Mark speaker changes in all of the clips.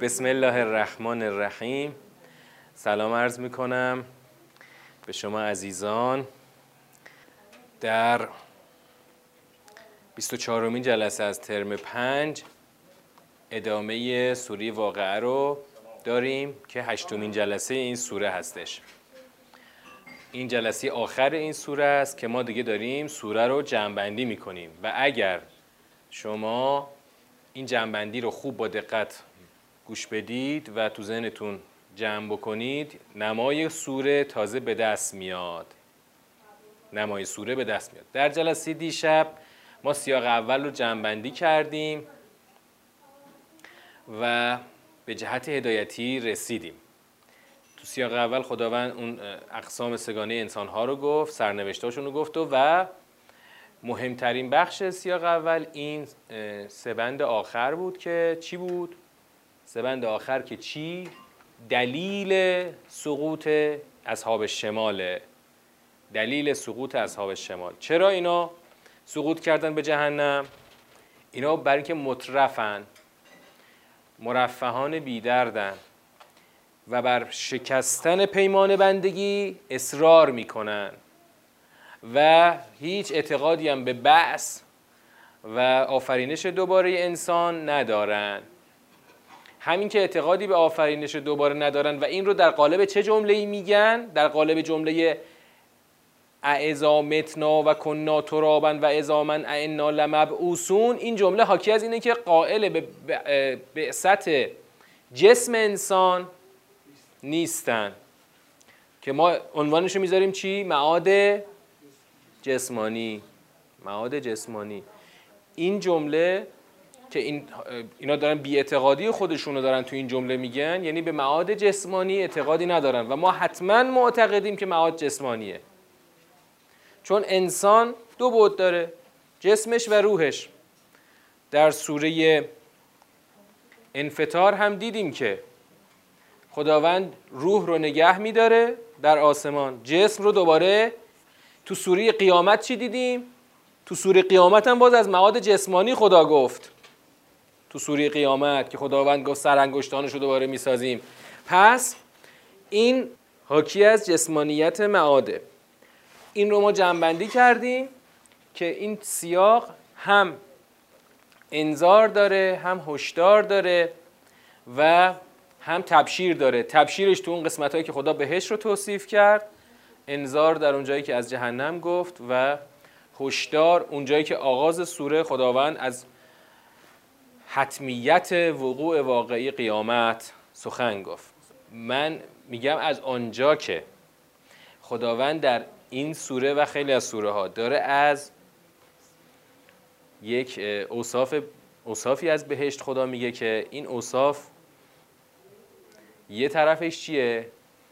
Speaker 1: بسم الله الرحمن الرحیم. سلام عرض می کنم به شما عزیزان. در 24 مین جلسه از ترم 5 ادامه سوره واقعه رو داریم که هشتمین جلسه این سوره هستش. این جلسه آخر این سوره است که ما دیگه داریم سوره رو جمعبندی می‌کنیم. و اگر شما این جمعبندی رو خوب با دقت گوش بدید و تو ذهنتون جمع بکنید. نمای سوره تازه به دست میاد. نمای سوره به دست میاد. در جلسه دیشب ما سیاق اول رو جمعبندی کردیم و به جهت هدایتی رسیدیم. تو سیاق اول خداوند اون اقسام سگانه انسانها رو گفت سرنوشتاشون رو گفت و, و مهمترین بخش سیاق اول این سبند آخر بود که چی بود؟ سبند آخر که چی؟ دلیل سقوط اصحاب شماله دلیل سقوط اصحاب شمال چرا اینا سقوط کردن به جهنم؟ اینا برای اینکه مطرفن مرفهان بیدردن و بر شکستن پیمان بندگی اصرار می‌کنن و هیچ اعتقادی هم به بعث و آفرینش دوباره انسان ندارن همین که اعتقادی به آفرینش دوباره ندارن و این رو در قالب چه جمله ای میگن؟ در قالب جمله اعزا متنا و کنا ترابا و ازامن اعنا لمبعوسون این جمله حاکی از اینه که قائل به بعثت جسم انسان نیستن. که ما عنوانش رو می‌ذاریم چی؟ معاد جسمانی. معاد جسمانی. این جمله که این اینا دارن بی اعتقادی خودشون رو دارن تو این جمله میگن یعنی به معاد جسمانی اعتقادی ندارن و ما حتما معتقدیم که معاد جسمانیه. چون انسان دو بود داره جسمش و روحش. در سوره انفتار هم دیدیم که خداوند روح رو نگه میداره در آسمان. جسم رو دوباره تو سوره قیامت چی دیدیم؟ تو سوره قیامت هم باز از مواد جسمانی خدا گفت. تو سوره قیامت که خداوند گفت سرانگشتانش رو دوباره می‌سازیم. پس این حاکی از جسمانیت معاده. این رو ما جنبندی کردیم که این سیاق هم انذار داره هم هشدار داره و هم تبشیر داره. تبشیرش تو اون قسمت هایی که خدا بهش رو توصیف کرد. انذار در اونجایی که از جهنم گفت و هشدار اونجایی که آغاز سوره خداوند از حتمیت وقوع واقعی قیامت سخن گفت من میگم از آنجا که خداوند در این سوره و خیلی از سوره ها داره از یک اوصاف اوصافی از بهشت خدا میگه که این اوصاف یه طرفش چیه؟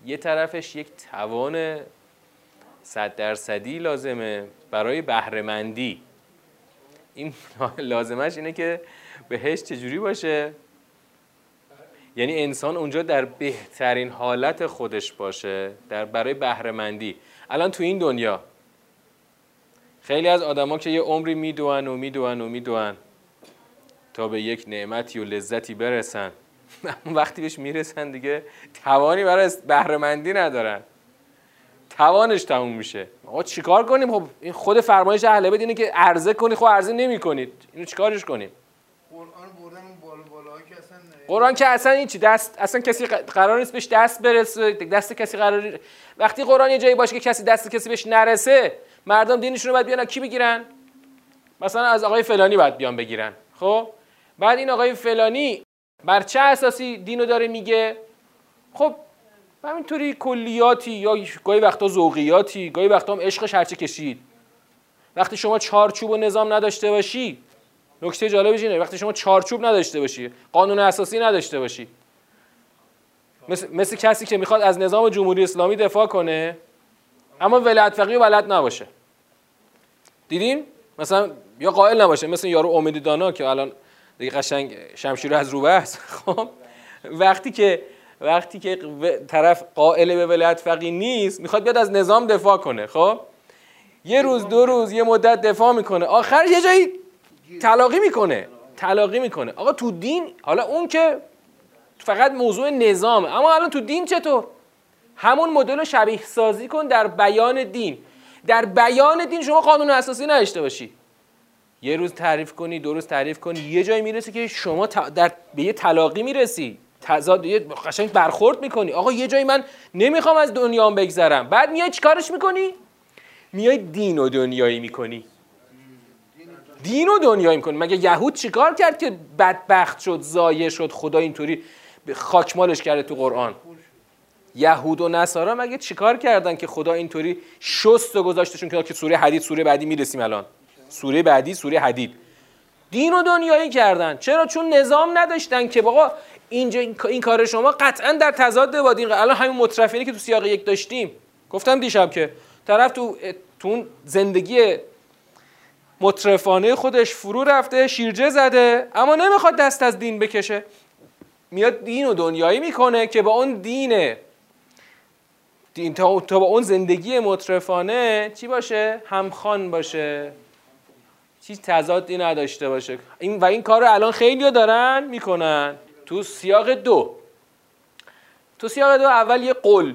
Speaker 1: یه طرفش یک توان صد درصدی لازمه برای بهرهمندی این لازمش اینه که بهش چجوری باشه؟ یعنی انسان اونجا در بهترین حالت خودش باشه در برای بهرهمندی. الان تو این دنیا خیلی از آدما که یه عمری میدوان و میدوان و میدوان تا به یک نعمتی و لذتی برسن. وقتی بهش می‌رسن دیگه توانی برای بهرهمندی ندارن. توانش تموم میشه. آقا چیکار کنیم؟ خب این خود فرمایش اهل بیت اینه که عرضه کنی خب عرضه نمی‌کنید. اینو چیکارش کنیم
Speaker 2: قرآن بردن اون بالا که اصلا
Speaker 1: قرآن که اصلا این چی؟ دست اصلا کسی قرار نیست بهش دست برسه دست کسی قرار وقتی قرآن یه جایی باشه که کسی دست کسی بهش نرسه مردم دینشون رو باید بیان کی بگیرن؟ مثلا از آقای فلانی باید بیان بگیرن. خب؟ بعد این آقای فلانی بر چه اساسی دینو داره میگه؟ خب همینطوری کلیاتی یا گاهی وقتا ذوقیاتی گاهی وقتا هم عشقش هرچه کشید. وقتی شما چارچوب و نظام نداشته باشی نکته جالبش اینه وقتی شما چارچوب نداشته باشی قانون اساسی نداشته باشی مثل, مثل کسی که می‌خواد از نظام جمهوری اسلامی دفاع کنه اما ولایت فقیه بلد نباشه. دیدیم مثلا یا قائل نباشه مثل یارو امیدی دانا که الان دیگه قشنگ شمشیر از رو است خب وقتی که وقتی که طرف قائل به ولایت فقیه نیست می‌خواد بیاد از نظام دفاع کنه. خب یه روز دو روز یه مدت دفاع می‌کنه. آخر یه جایی تلاقی می‌کنه. تلاقی می‌کنه. آقا تو دین حالا اون که فقط موضوع نظامه. اما الان تو دین چطور؟ همون مدل رو شبیه سازی کن در بیان دین. در بیان دین شما قانون اساسی نداشته باشی. یه روز تعریف کنی دو روز تعریف کنی یه جایی می‌رسی که شما در به یه طلاقی می‌رسی. تضاد یه قشنگ برخورد می‌کنی. آقا یه جایی من نمی‌خوام از دنیام بگذرم. بعد میای چیکارش می‌کنی؟ میای دین و دنیایی می‌کنی. دین و دنیایی می‌کنی مگه یهود چیکار کرد که بدبخت شد زایه شد خدا اینطوری خاکمالش کرده تو قرآن؟ یهود و نصارا مگه چیکار کردن که خدا اینطوری شست و گذاشتشون که سوره حدید سوره بعدی می‌رسیم الان. سوره بعدی سوره حدید. دین و دنیایی کردن. چرا؟ چون نظام نداشتن که بابا اینجا این کار شما قطعا در تضاد با دین. الان همین مطرفینی که تو سیاق یک داشتیم. گفتم دیشب که طرف تو تو زندگی مطرفانه خودش فرو رفته شیرجه زده اما نمی‌خواد دست از دین بکشه. میاد دین و دنیایی می‌کنه که با اون دین دین تا, با اون زندگی مطرفانه چی باشه؟ همخان باشه. چیز تضادی نداشته باشه. این و این کار رو الان خیلی دارن می‌کنن. تو سیاق دو. تو سیاق دو اول یه قل.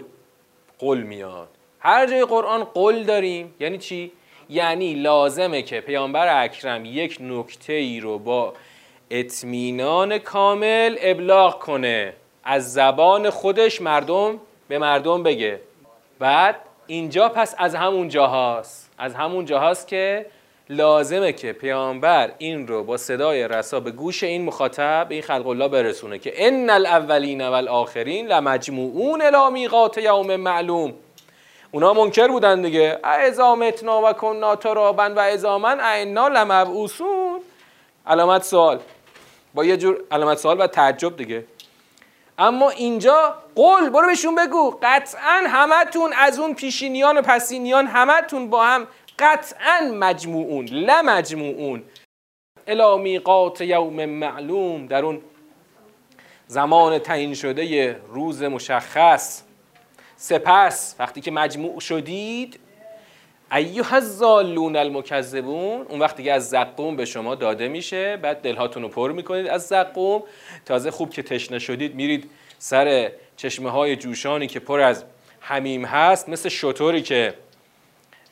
Speaker 1: قل میاد. هر جای قرآن قل داریم. یعنی چی؟ یعنی لازمه که پیامبر اکرم یک نکته ای رو با اطمینان کامل ابلاغ کنه. از زبان خودش مردم به مردم بگه. بعد اینجا پس از همون جاهاست. از همون جاهاست که لازمه که پیامبر این رو با صدای رسا به گوش این مخاطب این خلق الله برسونه که ان الاولین والآخرین لمجموعون الی میقات یوم معلوم اونا منکر بودن دیگه. اذا متنا و کنا ترابا و اذا من اینا لمبعوثون. علامت سوال. با یه جور علامت سوال و تعجب دیگه. اما اینجا قول برو بهشون بگو. قطعا همتون از اون پیشینیان و پسینیان همتون با هم قطعا مجموعون. لمجموعون الی میقات یوم معلوم. در اون زمان تعیین شده روز مشخص. سپس وقتی که مجموع شدید ایها الزالون المکذبون اون وقتی که از زقوم به شما داده میشه بعد دلهاتون رو پر می‌کنید از زقوم. تازه خوب که تشنه شدید میرید سر چشمه های جوشانی که پر از حمیم هست مثل شطوری که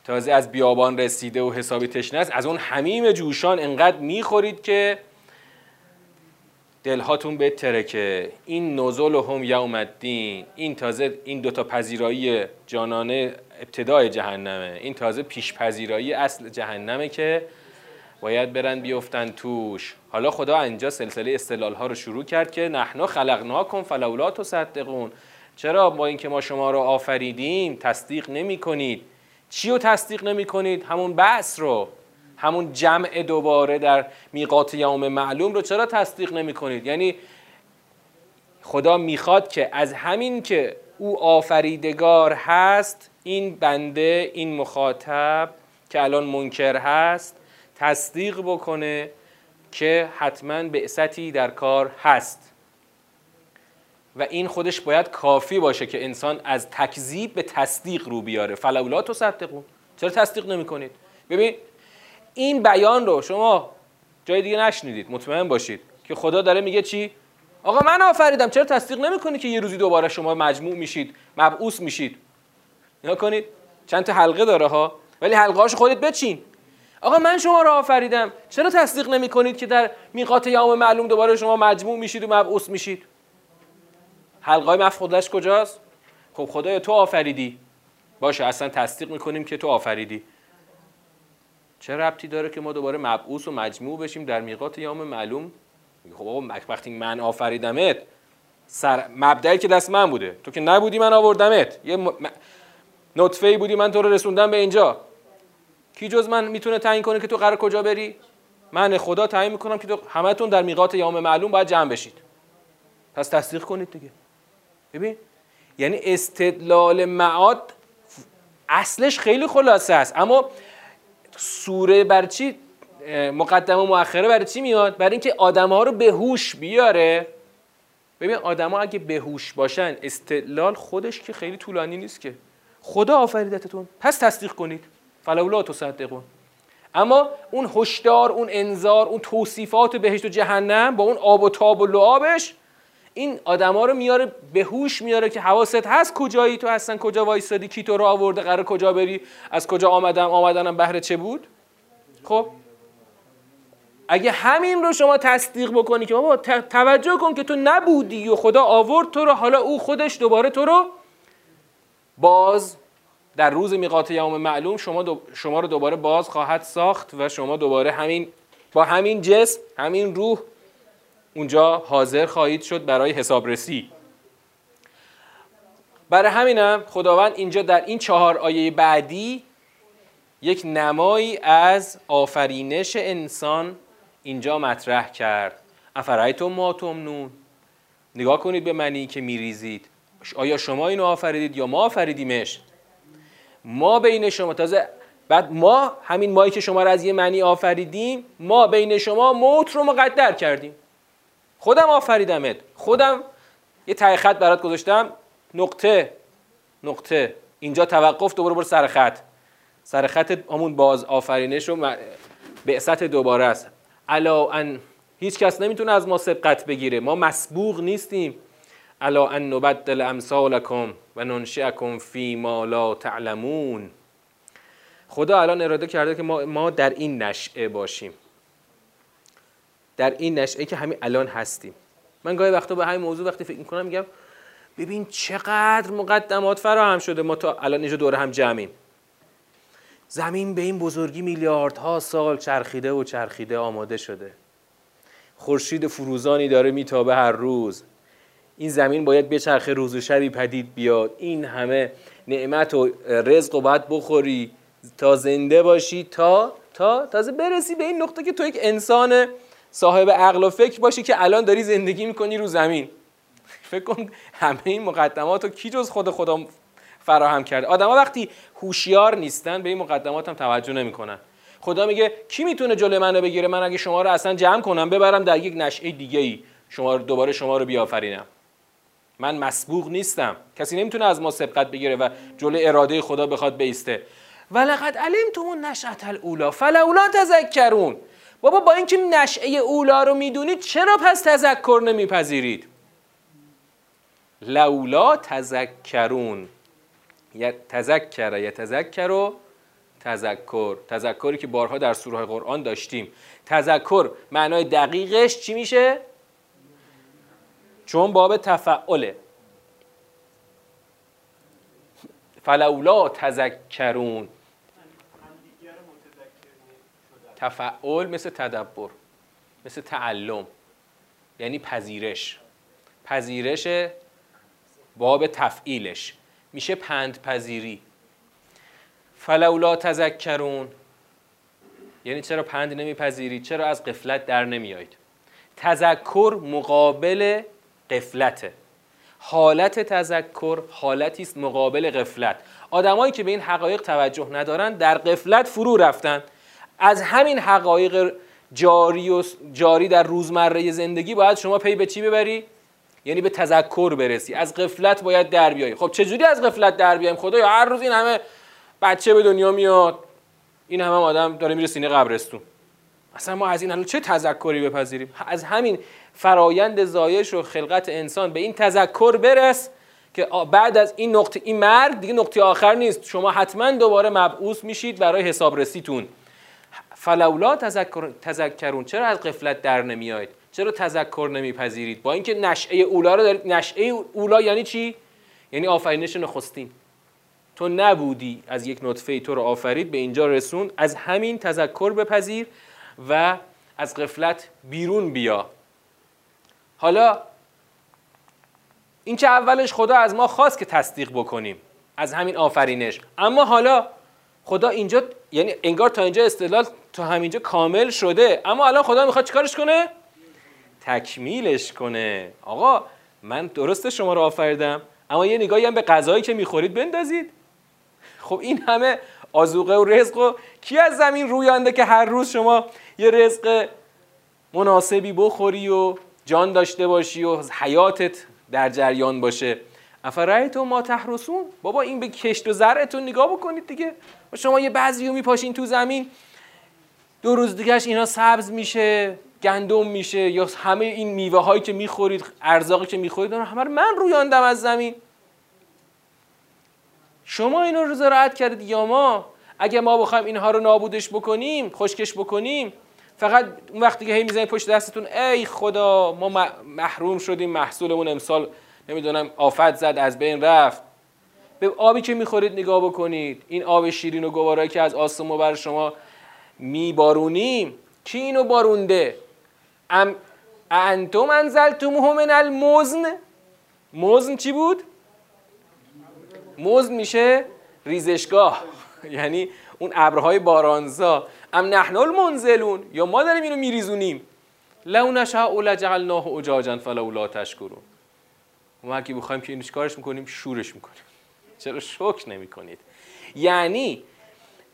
Speaker 1: تازه از بیابان رسیده و حسابی تشنه است. از اون حمیم جوشان انقدر می‌خورید که دلهاتون بهتره که این نزول هم یوم الدین این تازه این دوتا پذیرایی جانانه ابتدای جهنمه این تازه پیش پذیرایی اصل جهنمه که باید برن بیفتن توش. حالا خدا اینجا سلسله استلال ها رو شروع کرد که نحنا خلقناکم فلولا تصدقون. چرا با اینکه ما شما رو آفریدیم تصدیق نمی کنید چی رو تصدیق نمی کنید همون بحث رو. همون جمع دوباره در میقات یوم معلوم رو چرا تصدیق نمی کنید؟ یعنی خدا می‌خواد که از همین که او آفریدگار هست این بنده این مخاطب که الان منکر هست تصدیق بکنه که حتما بعثتی در کار هست. و این خودش باید کافی باشه که انسان از تکذیب به تصدیق رو بیاره. فلولا تصدقون. چرا تصدیق نمی کنید؟ ببین این بیان رو شما جای دیگه نشنیدید. مطمئن باشید که خدا داره میگه چی؟ آقا من آفریدم. چرا تصدیق نمی‌کنی که یه روزی دوباره شما مجموع میشید مبعوث میشید؟ نگاه کنید. چند تا حلقه داره ها. ولی حلقه خودت بچین. آقا من شما رو آفریدم. چرا تصدیق نمی کنید که در میقات یوم معلوم دوباره شما مجموع میشید و مبعوث میشید؟ حلقه های مفقودش کجاست؟ خب خدای تو آفریدی. باشه اصلا تصدیق می‌کنیم که تو آفریدی. چه ربطی داره که ما دوباره مبعوث و مجموع بشیم در میقات یوم معلوم؟ خب آقا وقتی من آفریدمت سر مبدعی که دست من بوده. تو که نبودی من آوردمت. یه م... نطفه ای بودی من تو رو رسوندم به اینجا. کی جز من می‌تونه تعیین کنه که تو قرار کجا بری؟ من خدا تعیین می‌کنم که تو همتون در میقات یوم معلوم باید جمع بشید. پس تصدیق کنید دیگه. ببین یعنی استدلال معاد اصلش خیلی خلاصه است. اما سوره بر چی؟ مقدمه و مؤخره برای چی میاد؟ برای اینکه آدم ها رو به هوش بیاره. ببین آدما اگه بهوش باشن استدلال خودش که خیلی طولانی نیست که. خدا آفریدتتون. پس تصدیق کنید. فلولا تصدقون. اما اون هشدار اون انذار اون توصیفات بهشت و جهنم با اون آب و تاب و لعابش این آدما رو میاره به هوش میاره که حواست هست کجایی تو هستن کجا وایسادی کی تو رو آورده قرار کجا بری از کجا آمدم آمدنم بهره چه بود؟ خب؟ اگه همین رو شما تصدیق بکنی که بابا توجه کن که تو نبودی و خدا آورد تو رو حالا او خودش دوباره تو رو باز در روز میقات یوم معلوم شما, شما رو دوباره باز خواهد ساخت و شما دوباره همین با همین جسم همین روح اونجا حاضر خواهید شد برای حسابرسی. برای همینم خداوند اینجا در این چهار آیه بعدی یک نمایی از آفرینش انسان اینجا مطرح کرد. افرایتم ما تمنون. نگاه کنید به منی که میریزید. آیا شما اینو آفریدید یا ما آفریدیمش؟ ما بین شما تازه بعد ما همین مایی که شما را از یه معنی آفریدیم ما بین شما موت رو مقدر کردیم. خودم آفریدمت. خودم یه تای خط برات گذاشتم. نقطه نقطه. اینجا توقف دوباره برو سر خط. سر خط همون باز آفرینش رو بعثت دوباره است. الا ان هیچ کس نمی‌تونه از ما سبقت بگیره. ما مسبوق نیستیم. الا ان نبدل امثالکم و ننشئکم فی ما لا تعلمون. خدا الان اراده کرده که ما, ما در این نشعه باشیم. در این نشعه که همین الان هستیم. من گاهی وقتا به همین موضوع وقتی فکر می‌کنم میگم ببین چقدر مقدمات فراهم شده. ما تا الان اینجا دور هم جمعیم. زمین به این بزرگی میلیاردها سال چرخیده و چرخیده آماده شده. خورشید فروزانی داره میتابه هر روز. این زمین باید بچرخه روز و شبی پدید بیاد. این همه نعمت و رزق و باید بخوری. تا زنده باشی تا تا تازه برسی به این نقطه که تو یک انسان صاحب عقل و فکر باشی که الان داری زندگی می‌کنی رو زمین. فکر کن همه این مقدمات رو کی جز خود خدا فراهم کرده؟ آدما وقتی هوشیار نیستن به این مقدمات هم توجه نمی‌کنن. خدا میگه کی می‌تونه جلوی منو بگیره؟ من اگه شما رو اصلا جمع کنم ببرم در یک نشعه دیگه ای شما رو دوباره شما رو بیافرینم. من مسبوق نیستم. کسی نمی‌تونه از ما سبقت بگیره و جلو اراده خدا بخواد بیسته. ولقد علمتم نشأت الاولا فلولا تذکرون. بابا با اینکه نشعه اولا رو می‌دونید چرا پس تذکر نمیپذیرید؟ لولا تذکرون. تذکر یا تذکر و تذکر. تذکری که بارها در سوره قرآن داشتیم. تذکر معنای دقیقش چی میشه؟ چون باب تفعله. فلولا تذکرون. تفعل مثل تدبر مثل تعلم یعنی پذیرش. پذیرش باب تفعیلش. میشه پند پذیری فلولا تذکرون. یعنی چرا پند نمیپذیرید چرا از قفلت در نمیایید؟ تذکر مقابل قفلته حالت تذکر حالتی است مقابل قفلت آدمایی که به این حقایق توجه ندارن در قفلت فرو رفتن. از همین حقایق جاری و جاری در روزمره زندگی باید شما پی به چی ببری؟ یعنی به تذکر برسی. از قفلت باید در بیایی خب چجوری از قفلت در بیایم؟ خدایا هر روز این همه بچه به دنیا میاد این همه آدم داره میره سینه قبرستون. اصلا ما از این الان چه تذکری بپذیریم؟ از همین فرایند زایش و خلقت انسان به این تذکر برس که بعد از این نقطه این مرگ دیگه نقطه آخر نیست. شما حتما دوباره مبعوث میشید برای حسابرسیتون. فلولا تذکر تذکرون چرا از قفلت در نمیایید؟ چرا تذکر نمیپذیرید؟ با اینکه نشعه اولا رو دارید. نشعه اولا یعنی چی؟ یعنی آفرینش نخستین. تو نبودی از یک نطفه تو رو آفرید به اینجا رسوند. از همین تذکر بپذیر و از قفلت بیرون بیا. حالا این که اولش خدا از ما خواست که تصدیق بکنیم از همین آفرینش. اما حالا خدا اینجا یعنی انگار تا اینجا استدلال تا همینجا کامل شده. اما الان خدا می‌خواد چیکارش کنه؟ تکمیلش کنه. آقا من درست شما رو آفریدم اما یه نگاهی هم به غذایی که می‌خورید بندازید. خب این همه آزوقه و رزق و کی از زمین رویانده که هر روز شما یه رزق مناسبی بخوری و جان داشته باشی و حیاتت در جریان باشه؟ افرایتون ما تحرسون؟ بابا این به کشت و زرعتون نگاه بکنید دیگه. شما یه بعضی رو میپاشین تو زمین دو روز دیگهش اینا سبز میشه گندم میشه یا همه این میوه هایی که می‌خورید ارزاقی که می‌خورید همه رو من رویاندم از زمین. شما اینو رو زراعت کردید یا ما؟ اگه ما بخوایم اینها رو نابودش بکنیم خشکش بکنیم فقط اون وقتی که هی می‌زنید پشت دستتون ای خدا ما محروم شدیم محصولمون امسال نمی‌دونم آفت زد از بین رفت. به آبی که می‌خورید نگاه بکنید. این آب شیرین و گوارایی که از آسمو بر شما میبارونیم کی اینو بارونده؟ ام انتم انزلتموه من المزن. مزن چی بود؟ مزن میشه ریزشگاه. یعنی اون ابرهای بارانزا. ام نحن المنزلون. یا ما داریم اینو میریزونیم. لو نشاء لجعلناه اجاجا فلولا تشکرون. ما اگه بخوایم که اینو چیکارش می‌کنیم؟ شورش می‌کنیم. چرا شکر نمی‌کنید؟ یعنی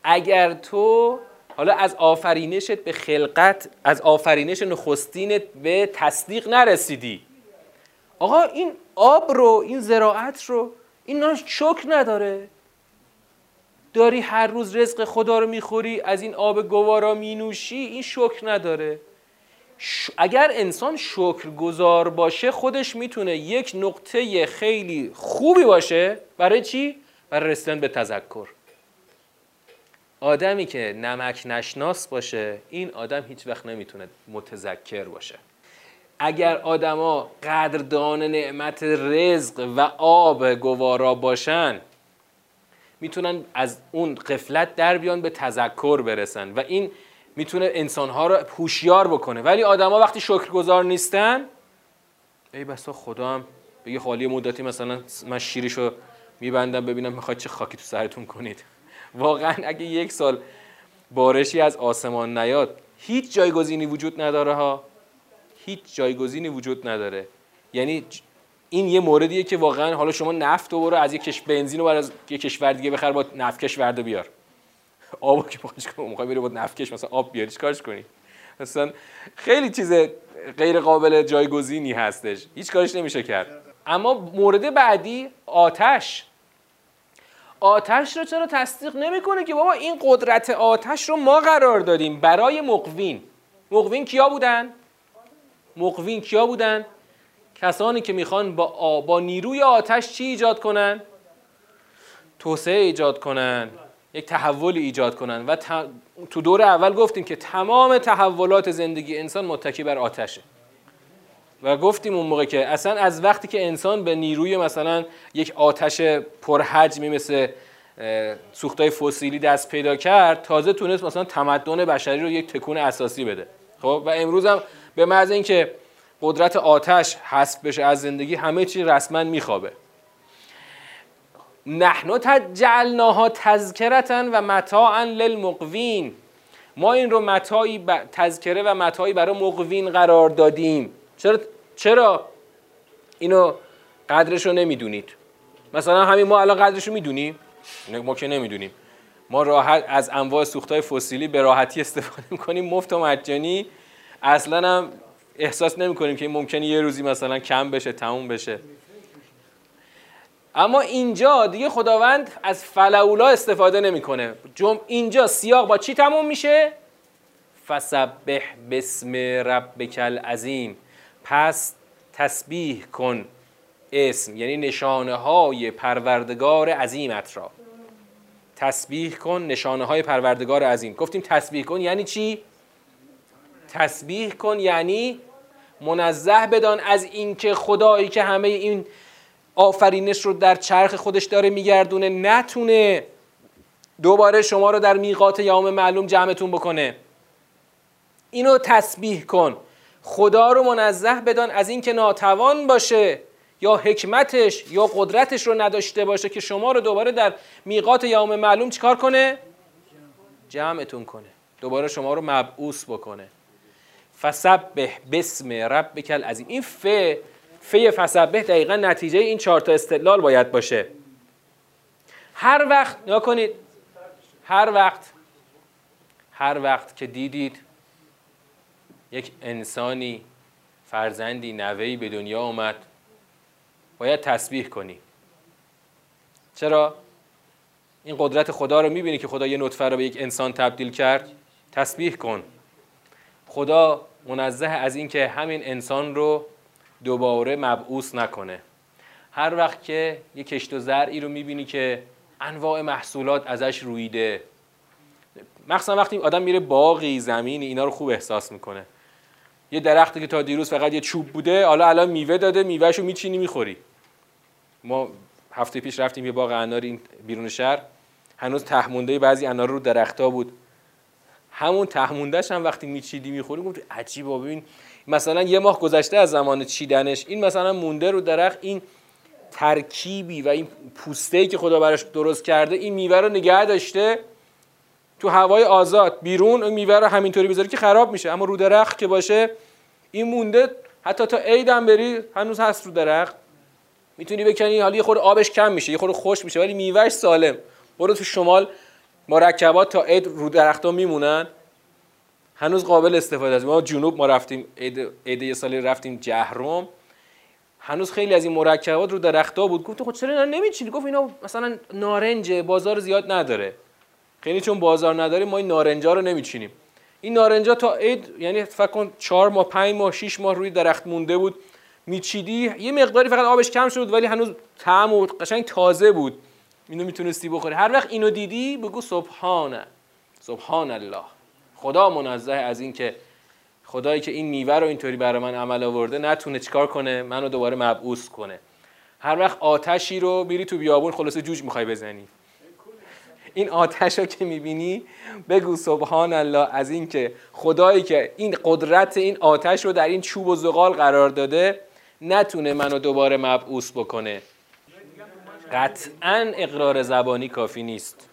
Speaker 1: اگر تو حالا از آفرینشت به خلقت از آفرینش نخستینت به تصدیق نرسیدی. آقا این آب رو این زراعت رو این شکر نداره. داری هر روز رزق خدا رو می‌خوری از این آب گوارا مینوشی این شکر نداره. اگر انسان شکر گذار باشه خودش می‌تونه یک نقطه خیلی خوبی باشه. برای چی؟ برای رسیدن به تذکر. آدمی که نمک نشناس باشه این آدم هیچ وقت نمی‌تونه متذکر باشه. اگر آدما قدردان نعمت رزق و آب گوارا باشن می‌تونن از اون قفلت در بیان به تذکر برسن. و این می‌تونه انسانها رو هوشیار بکنه. ولی آدما وقتی شکرگزار نیستن ای بسا خدا هم بگه خالی مدتی مثلا من شیریشو میبندم ببینم می‌خواید چه خاکی تو سرتون کنید. واقعا اگه یک سال بارشی از آسمان نیاد هیچ جایگزینی وجود نداره ها. هیچ جایگزینی وجود نداره. یعنی این یه موردیه که واقعا حالا شما نفت رو برو از یک کش بنزین رو از یک کشور دیگه بخر با نفت کش ورده بیار. آبو که پاش کنی می‌خوای بری با نفت کش مثلا آب بیاری کارش کنی؟ مثلا خیلی چیز غیر قابل جایگزینی هستش. هیچ کارش نمیشه کرد. اما مورد بعدی آتش. آتش رو چرا تصدیق نمی‌کنه که بابا این قدرت آتش رو ما قرار دادیم؟ برای مقوین. مقوین کیا بودن؟ مقوین کیا بودن؟ کسانی که می‌خوان با, با نیروی آتش چی ایجاد کنن؟ توسعه ایجاد کنن. یک تحولی ایجاد کنن. و تو دور اول گفتیم که تمام تحولات زندگی انسان متکی بر آتشه. و گفتیم اون موقع که اصلا از وقتی که انسان به نیروی مثلا یک آتش پرحجمی مثل سوختای فسیلی دست پیدا کرد تازه تونست مثلا تمدن بشری رو یک تکون اساسی بده. خب؟ و امروز هم به محض اینکه قدرت آتش حذف بشه از زندگی همه چی رسما میخوابه. نحنو تجعلناها تذکرتا و متاعا للمقوین. ما این رو متاعی تذکره و متاعی برای مقوین قرار دادیم. چرا چرا؟ اینو قدرش رو نمی‌دونید. مثلا همین ما الان قدرش رو می‌دونیم؟ ما که نمی‌دونیم. ما راحت از انواع سوختهای فسیلی به راحتی استفاده می‌کنیم. مفت و مجانی. اصلا هم احساس نمی کنیم که ممکنه یه روزی مثلا کم بشه تموم بشه. اما اینجا دیگه خداوند از فلولا استفاده نمی‌کنه. جم اینجا سیاق با چی تموم میشه؟ فسبح بسم ربک العظیم. پس تسبیح کن اسم یعنی نشانه های پروردگار عظیمت را. تسبیح کن نشانه های پروردگار عظیم. گفتیم تسبیح کن یعنی چی؟ تسبیح کن یعنی منزه بدان از اینکه خدایی که همه این آفرینش رو در چرخ خودش داره میگردونه نتونه دوباره شما رو در میقات یوم معلوم جمعتون بکنه. اینو تسبیح کن. خدا رو منزه بدان از اینکه ناتوان باشه یا حکمتش یا قدرتش رو نداشته باشه که شما رو دوباره در میقات یوم معلوم چیکار کنه؟ جمعتون کنه. دوباره شما رو مبعوث بکنه. فسبح بسم ربک العظیم این ف فی فسبح دقیقا نتیجه این چهار تا استدلال باید باشه. هر وقت نیا کنید هر وقت هر وقت که دیدید یک انسانی فرزندی نوهی به دنیا آمد باید تسبیح کنی. چرا؟ این قدرت خدا رو می‌بینی که خدا یه نطفه رو به یک انسان تبدیل کرد؟ تسبیح کن. خدا منزه از اینکه همین انسان رو دوباره مبعوث نکنه. هر وقت که یه کشت و زرعی رو می‌بینی که انواع محصولات ازش رویده مخصوصا وقتی آدم میره باقی زمینی اینا رو خوب احساس می‌کنه. یه درختی که تا دیروز فقط یه چوب بوده حالا الان میوه داده میوهشو میچینی می‌خوری. ما هفته پیش رفتیم یه باغ انار بیرون شهر. هنوز تهمونده بعضی انار رو درختها بود. همون تهموندهش هم وقتی میچیدی می‌خوری گفت عجیبه ببین مثلا یه ماه گذشته از زمان چیدنش این مثلا مونده رو درخت این ترکیبی و این پوسته که خدا براش درست کرده این میوه رو نگه داشته تو هوای آزاد. بیرون این میوه رو همینطوری بذاری که خراب میشه. اما رو درخت که باشه این مونده حتی تا عیدم بری هنوز هست رو درخت. می‌تونی بکنی حالا یه خورده آبش کم میشه یه خورده خوش میشه ولی میوهش سالم. برو تو شمال مرکبات تا عید رو درختها میمونن. هنوز قابل استفاده است ما جنوب ما رفتیم عید یه سالی رفتیم جهرم. هنوز خیلی از این مرکبات رو درختها بود. گفت خود خب چرا نمیچینی؟ گفت اینا مثلا نارنجه بازار زیاد نداره. خیلی چون بازار نداره ما این نارنجا رو نمیچینیم. این نارنجا تا عید یعنی فکر کن 4 ماه 5 ماه 6 ماه روی درخت مونده بود. میچیدی. یه مقداری فقط آبش کم شد ولی هنوز طعم و قشنگ تازه بود. اینو می‌تونستی بخوری. هر وقت اینو دیدی بگو سبحانه. سبحان الله. خدا منزه از این که خدایی که این میوه رو اینطوری برای من عمل آورده نتونه چیکار کنه منو دوباره مبعوث کنه. هر وقت آتشی رو میری تو بیابون خلاصه جوج می‌خوای بزنی. این آتش رو که می‌بینی بگو سبحان الله از این که خدایی که این قدرت این آتش رو در این چوب و زغال قرار داده نتونه منو دوباره مبعوث بکنه. قطعا اقرار زبانی کافی نیست.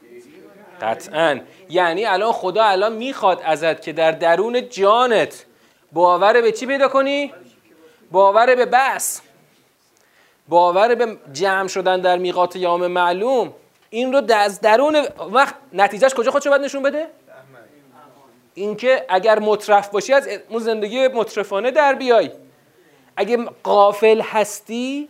Speaker 1: قطعا یعنی الان خدا الان می‌خواد ازت که در درون جانت باور به چی پیدا کنی؟ باور به بس باور به جمع شدن در میقات یام معلوم این رو از درون وقت نتیجهش کجا خودشو باید نشون بده؟ اینکه اگر مطرف باشی از اون زندگی مطرفانه در بیای اگه قافل هستی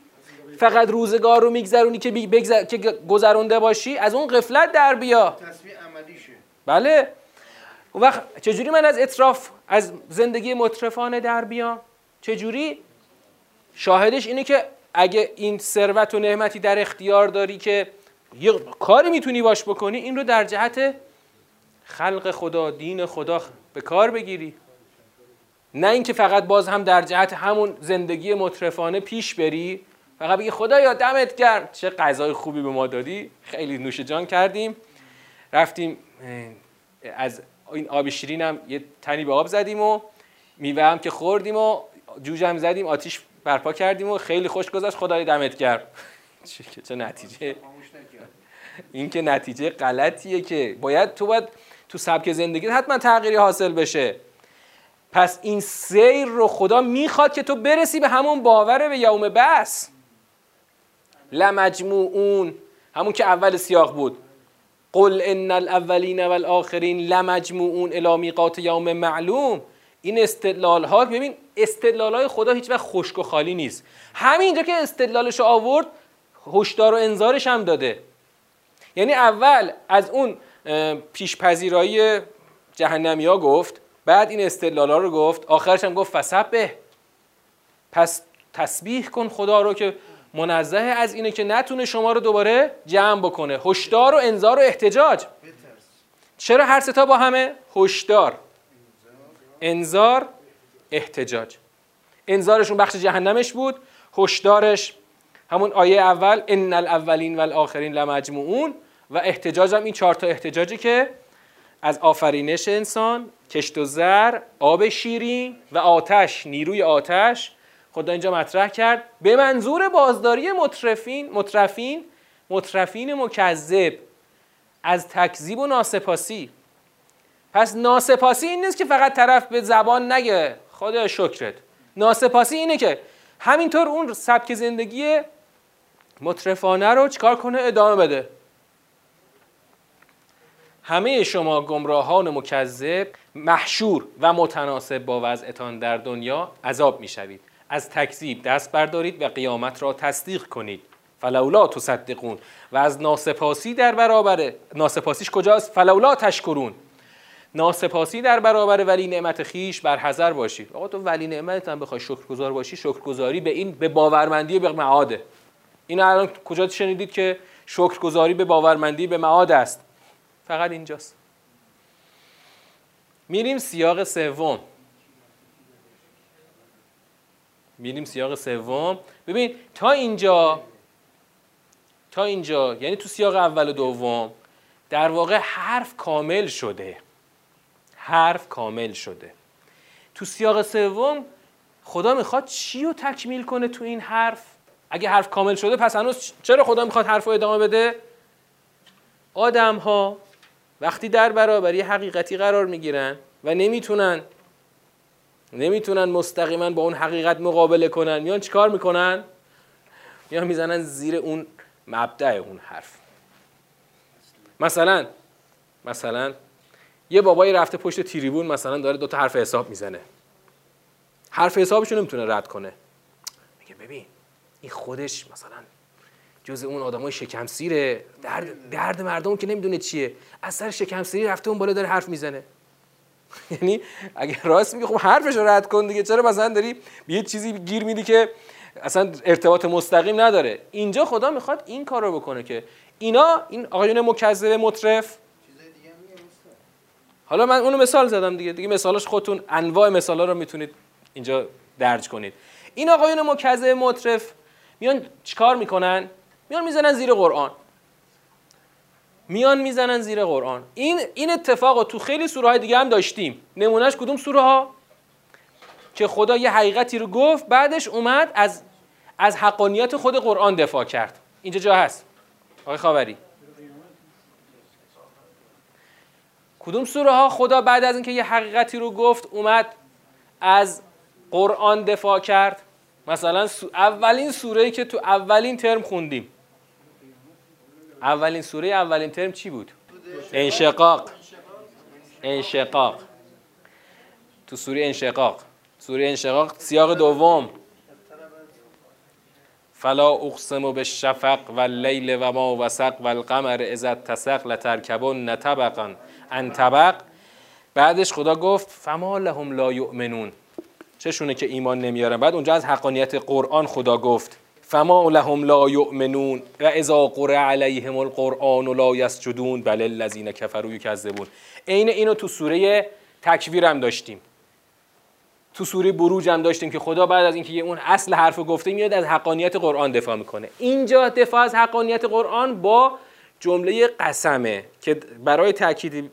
Speaker 1: فقط روزگار رو میگذرونی که, بگذر... که گذرونده باشی از اون قفلت در بیا. بله. اون وقت چجوری من از اطراف از زندگی مطرفانه در بیام؟ چجوری؟ شاهدش اینه که اگه این ثروت و نعمتی در اختیار داری که یه کاری می‌تونی باش بکنی این رو در جهت خلق خدا دین خدا به کار بگیری. نه اینکه فقط باز هم در جهت همون زندگی مطرفانه پیش بری. فقط بگی خدایا دمت گرم. چه غذای خوبی به ما دادی. خیلی نوش جان کردیم. رفتیم از این آب شیرین هم یه تنی به آب زدیم و میوه هم که خوردیم و جوجه هم زدیم آتیش برپا کردیم و خیلی خوش گذشت. خدای دمت گرم. چه نتیجه. این که نتیجه غلطیه که باید تو باید تو سبک زندگی حتما تغییری حاصل بشه. پس این سیر رو خدا می‌خواد که تو برسی به همون باور به یوم بس لمجموعون. همون که اول سیاق بود. قل ان الاولین والآخرین لمجموعون الی میقات یوم معلوم. این استدلال ها ببین استدلال های خدا هیچ وقت خشک و خالی نیست. همینجا که استدلالش آورد هشدار و انذارش هم داده. یعنی اول از اون پیشپذیرایی جهنمی ها گفت بعد این استدلال ها رو گفت آخرش هم گفت فسبه پس تسبیح کن خدا رو که منزه از اینه که نتونه شما رو دوباره جمع بکنه. هشدار و انذار و احتجاج. چرا هر ستا با همه؟ هشدار. انذار احتجاج. انذارشون بخش جهنمش بود هشدارش همون آیه اول ان الاولین والآخرین لمجموعون و احتجاج هم این چهار تا احتجاجی که از آفرینش انسان کشت و زر آب شیرین و آتش نیروی آتش خدا اینجا مطرح کرد. به منظور بازداری مطرفین مطرفین مطرفین مکذب از تکذیب و ناسپاسی. پس ناسپاسی این نیست که فقط طرف به زبان نگه. خدا شکرت. ناسپاسی اینه که همینطور اون سبک زندگی مطرفانه رو چیکار کنه؟ ادامه بده. همه شما گمراهان مکذب محشور و متناسب با وضعتان در دنیا عذاب می‌شوید. از تکذیب دست بردارید و قیامت را تصدیق کنید. فلولا تصدقون. و از ناسپاسی در برابر ناسپاسیش کجاست؟ فلولا تشکرون. ناسپاسی در برابر ولی نعمت خیش بر حذر باشید آقا تو ولی نعمت هم بخوای شکرگزار باشی شکرگزاری به این به باورمندی به معاده. این الان کجا شنیدید که شکرگزاری به باورمندی به معاد است؟ فقط اینجاست. میریم سیاق سوم. میریم سیاق سوم. ببین تا اینجا تا اینجا یعنی تو سیاق اول و دوم در واقع حرف کامل شده. حرف کامل شده. تو سیاق سوم خدا می‌خواد چی رو تکمیل کنه تو این حرف؟ اگه حرف کامل شده پس هنوز چرا خدا می‌خواد حرف رو ادامه بده؟ آدم ها وقتی در برابر حقیقتی قرار می‌گیرن و نمی‌تونن نمی‌تونن مستقیما با اون حقیقت مقابله کنن. میان چیکار می‌کنن؟ میان می‌زنن زیر اون مبدع اون حرف. مثلا مثلا یه بابایی رفته پشت تریبون مثلا داره دو تا حرف حساب می‌زنه. حرف حسابش رو نمی‌تونه رد کنه. میگه ببین این خودش مثلا جز اون آدمای شکم سیره درد, درد مردم که نمی‌دونه چیه. از سر شکم رفته اون بالا داره حرف می‌زنه. یعنی اگه راست میگه خب حرفش رو رد کن دیگه. چرا مثلا داری به یه چیزی گیر میدی که اصلا ارتباط مستقیم نداره؟ اینجا خدا می‌خواد این کار رو بکنه که اینا این آقایون مکذب مطرف حالا من اونو مثال زدم دیگه. دیگه مثالاش خودتون انواع مثالا رو می‌تونید اینجا درج کنید. این آقایون مکذب مطرف میان چیکار می‌کنن؟ میان می‌زنن زیر قرآن. میان می‌زنن زیر قرآن. این این اتفاق تو خیلی سوره های دیگه هم داشتیم. نمونهش کدوم سوره ها که خدا یه حقیقتی رو گفت بعدش اومد از از حقانیت خود قرآن دفاع کرد. اینجا جا هست. آقای خاوری. کدوم سوره ها خدا بعد از اینکه یه حقیقتی رو گفت اومد از قرآن دفاع کرد. مثلا اولین سوره ای که تو اولین ترم خوندیم. اولین سوره اولین ترم چی بود؟ انشقاق. انشقاق. تو سوره انشقاق. سوره انشقاق سیاق دوم. فلا اقسم به شفق و لیل و ما وسق و القمر ازت تسق لترکبون ان طبق. بعدش خدا گفت فما لهم لا یؤمنون. چشونه که ایمان نمیارن. بعد اونجا از حقانیت قرآن خدا گفت. فما لهم لا یؤمنون و اذا قرئ علیهم القرآن لا یسجدون بل الذین کفروا یکذبون. عین اینو تو سوره تکویر هم داشتیم. تو سوره بروج هم داشتیم که خدا بعد از اینکه اون اصل حرف گفته میاد از حقانیت قرآن دفاع می‌کنه. اینجا دفاع از حقانیت قرآن با جمله قسمه که برای تاکید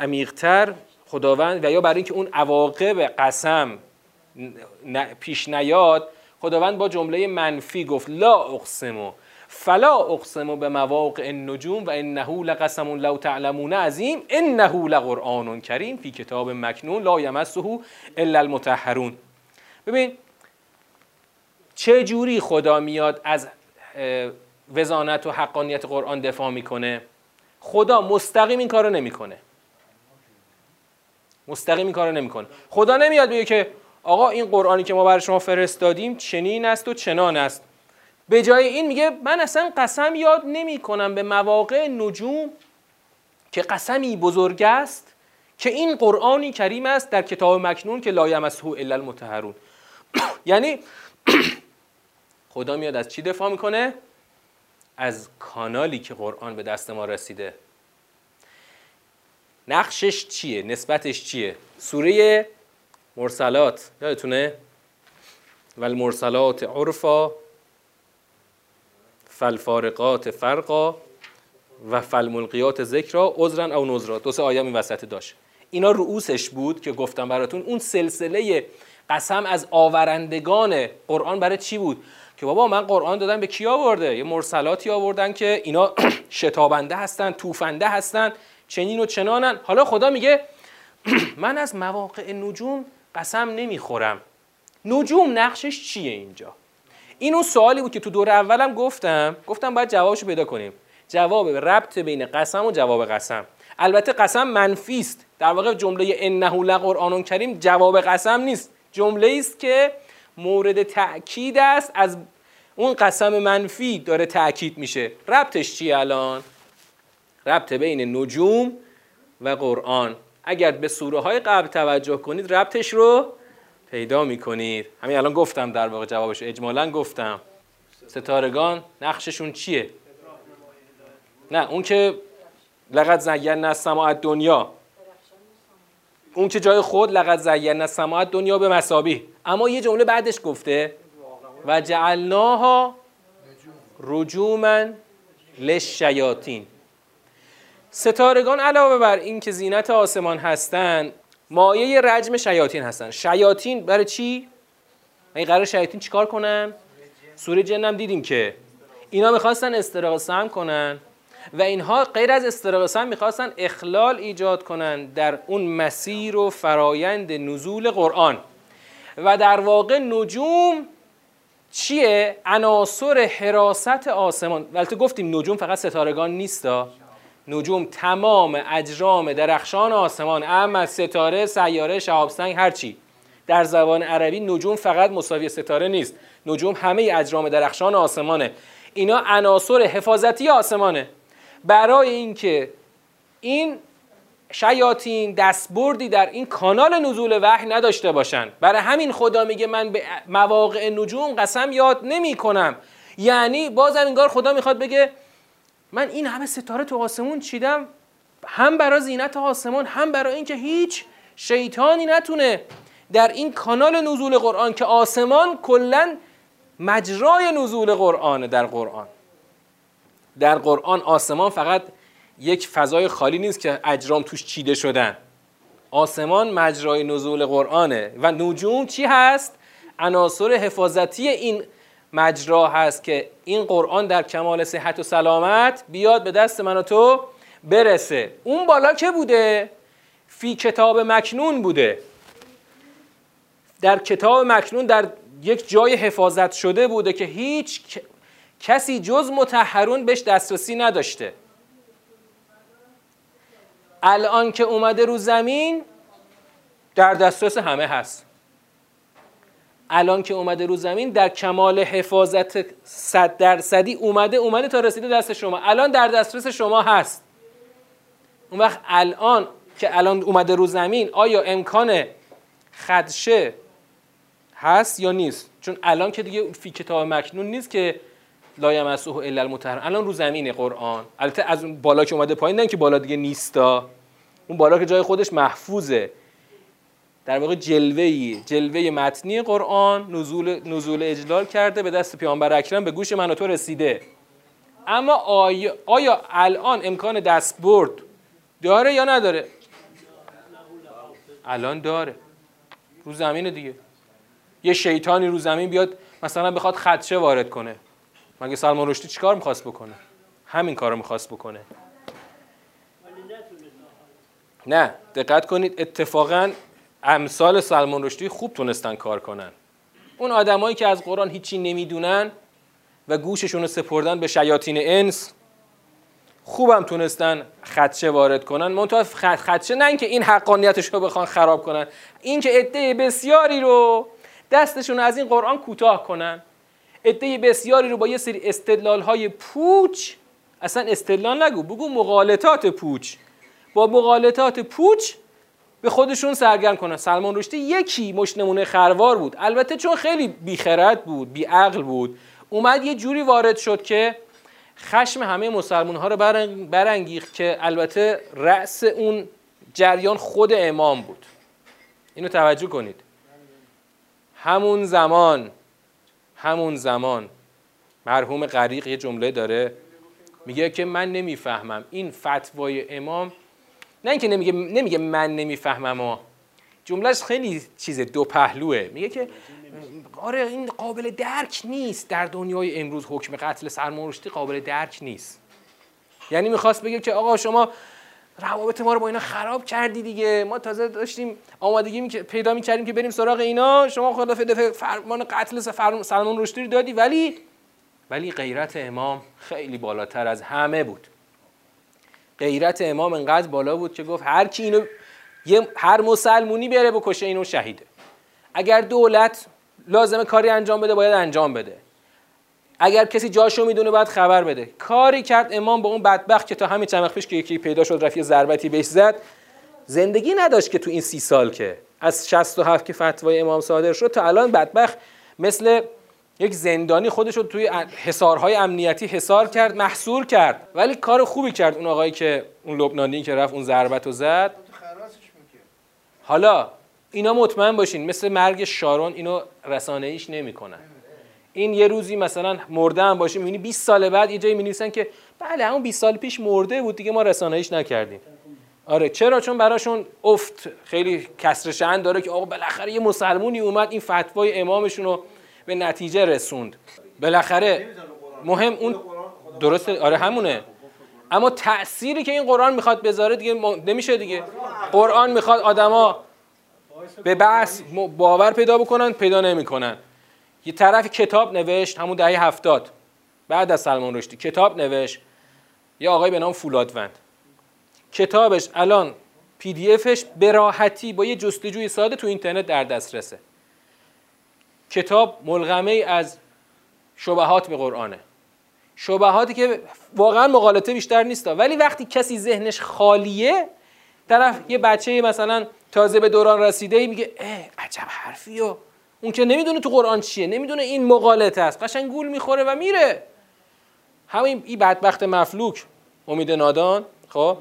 Speaker 1: عمیقتر خداوند و یا برای اینکه اون عواقب قسم پیش نیاد خداوند با جمله منفی گفت لا اقسمو. فلا اقسمو به مواقع النجوم و انه لقسم لو تعلمون عظیم انه لقرآن کریم فی کتاب مکنون لا یمسه الا المطهرون. ببین چه جوری خدا میاد از وزانت و حقانیت قرآن دفاع می‌کنه؟ خدا مستقیم این کارو نمی‌کنه. مستقیم این کارو نمی‌کنه. خدا نمیاد میگه که آقا این قرآنی که ما برای شما فرستادیم چنین است و چنان است. به جای این میگه من اصلا قسم یاد نمی کنم به مواقع نجوم که قسمی بزرگ است که این قرآنی کریم است در کتاب مکنون که لا یمسه الا المطهرون یعنی خدا میاد از چی دفاع می‌کنه؟ از کانالی که قرآن به دست ما رسیده. نقشش چیه؟ نسبتش چیه؟ سوره مرسلات. یادتونه؟ و المرسلات عرفا فالفارقات فرقا و فالملقیات ذکرا عذرا او نذرا. دو سه آیه وسط داشت. اینا رؤوسش بود که گفتم براتون. اون سلسله قسم از آورندگان قرآن برای چی بود؟ که بابا من قرآن دادم به کی آورده؟ یه مرسلاتی آوردن که اینا شتابنده هستن توفنده هستن چنین و چنانن. حالا خدا میگه من از مواقع نجوم قسم نمی‌خورم. نجوم نقشش چیه اینجا؟ این اون سوالی بود که تو دور اولم گفتم. گفتم باید جوابشو پیدا کنیم. جواب ربط بین قسم و جواب قسم. البته قسم منفی است. در واقع جمله انه لقرآن کریم جواب قسم نیست. جمله است که مورد تاکید است. از اون قسم منفی داره تاکید میشه. ربطش چیه الان؟ ربط بین نجوم و قرآن. اگر به سوره های قبل توجه کنید ربطش رو پیدا می‌کنید. همین الان گفتم در واقع جوابش اجمالا گفتم. ستارگان نقششون چیه؟ نه اون که لقد زینا السماء دنیا اون که جای خود لقد زینا السماء دنیا به مسابی اما یه جمله بعدش گفته. و جعلناها رجوما للشیاطین. ستارگان علاوه بر این که زینت آسمان هستند مایه رجم شیاطین هستن. شیاطین برای چی؟ این قرار شیاطین چیکار کنن؟ سوره جن هم دیدیم که اینا می‌خواستن استراق سم کنن و اینها غیر از استراق سم می‌خواستن اخلال ایجاد کنن در اون مسیر و فرایند نزول قرآن. و در واقع نجوم چیه؟ عناصر حراست آسمان. ولی گفتیم نجوم فقط ستارگان نیستا نجوم تمام اجرام درخشان آسمان اما ستاره سیاره شهاب سنگ هرچی در زبان عربی نجوم فقط مساوی ستاره نیست. نجوم همه اجرام درخشان آسمانه. اینا عناصر حفاظتی آسمانه. برای اینکه این شیاطین دستبردی در این کانال نزول وحی نداشته باشن. برای همین خدا میگه من به مواقع نجوم قسم یاد نمی کنم یعنی بازم انگار خدا می‌خواد بگه من این همه ستاره تو آسمون چیدم؟ هم برای زینت آسمان هم برای اینکه هیچ شیطانی نتونه در این کانال نزول قرآن که آسمان کلا مجرای نزول قرآنه در قرآن. در قرآن آسمان فقط یک فضای خالی نیست که اجرام توش چیده شدن. آسمان مجرای نزول قرآنه. و نجوم چی هست؟ عناصر حفاظتی این مجرا هست که این قرآن در کمال صحت و سلامت بیاد به دست من و تو برسه. اون بالا که بوده؟ فی کتاب مکنون بوده. در کتاب مکنون در یک جای حفاظت شده بوده که هیچ کسی جز متحرون بهش دسترسی نداشته. الان که اومده رو زمین در دسترس همه هست. الان که اومده رو زمین در کمال حفاظت صد درصدی اومده اومده تا رسیده دست شما. الان در دسترس شما هست. اون وقت الان که الان اومده رو زمین آیا امکان خدشه هست یا نیست؟ چون الان که دیگه فی کتاب مکنون نیست که لا یمسه الا المطهرون الان رو زمین قرآن. البته از اون بالا که اومده پایین نه که بالا دیگه نیستا. اون بالا که جای خودش محفوظه. در واقع جلوه جلوه متنی قرآن نزول نزول اجلال کرده به دست پیامبر اکرم به گوش من و تو رسیده. اما آیا, آیا الان امکان دستبرد داره یا نداره؟ الان داره. رو زمین دیگه. یه شیطانی رو زمین بیاد مثلا بخواد خدشه وارد کنه. مگه سلمان رشدی چیکار می‌خواست بکنه؟ همین کارو می‌خواست بکنه. نه دقت کنید اتفاقا امثال سلمان رشدی خوب تونستن کار کنن. اون آدمایی که از قرآن هیچی نمی‌دونن و گوششون رو سپردن به شیاطین انس خوبم تونستن خدشه وارد کنن. منتها خدشه نه اینکه این حقانیتش رو بخوان خراب کنن اینکه عده بسیاری رو دستشون از این قرآن کوتاه کنن. عده بسیاری رو با یه سری استدلال های پوچ اصلا استدلال نگو بگو مغالطات پوچ. با مغالطات پوچ به خودشون سرگرم کنن. سلمان رشدی یکی مش نمونه خروار بود. البته چون خیلی بیخرد بود بیعقل بود اومد یه جوری وارد شد که خشم همه مسلمان ها رو برانگیخت که البته رأس اون جریان خود امام بود. اینو توجه کنید. همون زمان همون زمان مرحوم غریق یه جمله داره. میگه که من نمی‌فهمم. این فتوای امام نه اینکه نمیگه نمیگه من نمی‌فهمم ها جملهش خیلی چیز دو پهلوه. میگه که آره این قابل درک نیست. در دنیای امروز حکم قتل سلمان قابل درک نیست. یعنی می‌خواست بگه که آقا شما روابط ما رو با اینا خراب کردی دیگه. ما تازه داشتیم آمادگی پیدا می‌کردیم که بریم سراغ اینا. شما خدا فرمان قتل سلمان رشدی دادی ولی ولی غیرت امام خیلی بالاتر از همه بود. غیرت امام انقدر بالا بود که گفت هر کی اینو هر مسلمونی بره بکشه اینو شهیده. اگر دولت لازمه کاری انجام بده باید انجام بده. اگر کسی جاشو می‌دونه باید خبر بده. کاری کرد امام با اون بدبخت که تا همین چند پیش که یکی پیدا شد رفیع ضربتی بهش زد. زندگی نداشت که تو این سی سال که از 67 که فتوای امام صادر شد تا الان بدبخت مثل یک زندانی خودش رو توی حصارهای امنیتی حصار کرد محصور کرد. ولی کار خوبی کرد اون آقایی که اون لبنانی که رفت اون ضربت رو زد. حالا اینا مطمئن باشین مثل مرگ شارون اینو رسانه ایش نمی‌کنن. این یه روزی مثلا مرده هم باشه می‌بینی 20 سال بعد یه جایی می‌نویسن که بله همون 20 سال پیش مرده بود دیگه ما رسانه ایش نکردیم. آره چرا؟ چون براشون افت خیلی کسر شأن داره که آقا بالاخره یه مسلمونی اومد این فتوای امامشون رو به نتیجه رسوند. بالاخره مهم اون درست آره همونه. اما تأثیری که این قرآن می‌خواد بذاره دیگه نمیشه دیگه. قرآن می‌خواد آدما به بحث باور پیدا بکنن پیدا نمی‌کنن. یه طرف کتاب نوشت همون دهه هفتاد. بعد از سلمان رشدی. کتاب نوشت. یه آقای به نام فولادوند کتابش الان پی دی افش به راحتی با یه جستجوی ساده تو اینترنت در دسترسه. کتاب ملغمه از شبهات به قرآنه. شبهاتی که واقعا مقالطه بیشتر نیست ولی وقتی کسی ذهنش خالیه طرف یه بچه مثلا تازه به دوران رسیده ای میگه اه عجب حرفی و اون که نمی‌دونه تو قرآن چیه نمی‌دونه این مقالطه است. قشنگ گول می‌خوره و میره. همین این بدبخت مفلوک امید نادان خب؟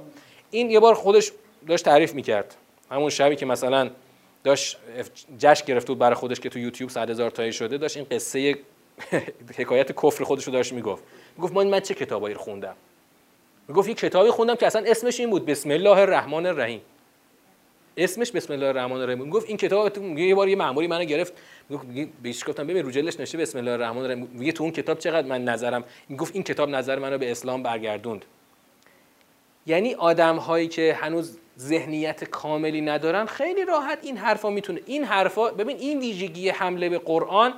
Speaker 1: این یه بار خودش داشت تعریف می‌کرد. همون شبی که مثلا داشت جشن گرفته بود برای خودش که تو یوتیوب صد هزار تایی شده داشت این قصه حکایت کفر خودش رو داشت می‌گفت. می‌گفت من من چه کتابایی رو خوندم؟ می‌گفت یه کتابی خوندم که اصلا اسمش این بود بسم الله الرحمن الرحیم. اسمش بسم الله الرحمن الرحیم می‌گفت این کتاب یه بار یه مأموری منو گرفت. می‌گفت بهش گفتم ببین رو جلدش نوشته بسم الله الرحمن الرحیم. میگه تو اون کتاب چقدر من نظرم می‌گفت این کتاب نظر منو به اسلام برگردوند. یعنی آدم هایی که هنوز ذهنیت کاملی ندارن خیلی راحت این حرفا می‌تونه این حرفا ببین این ویژگی حمله به قرآن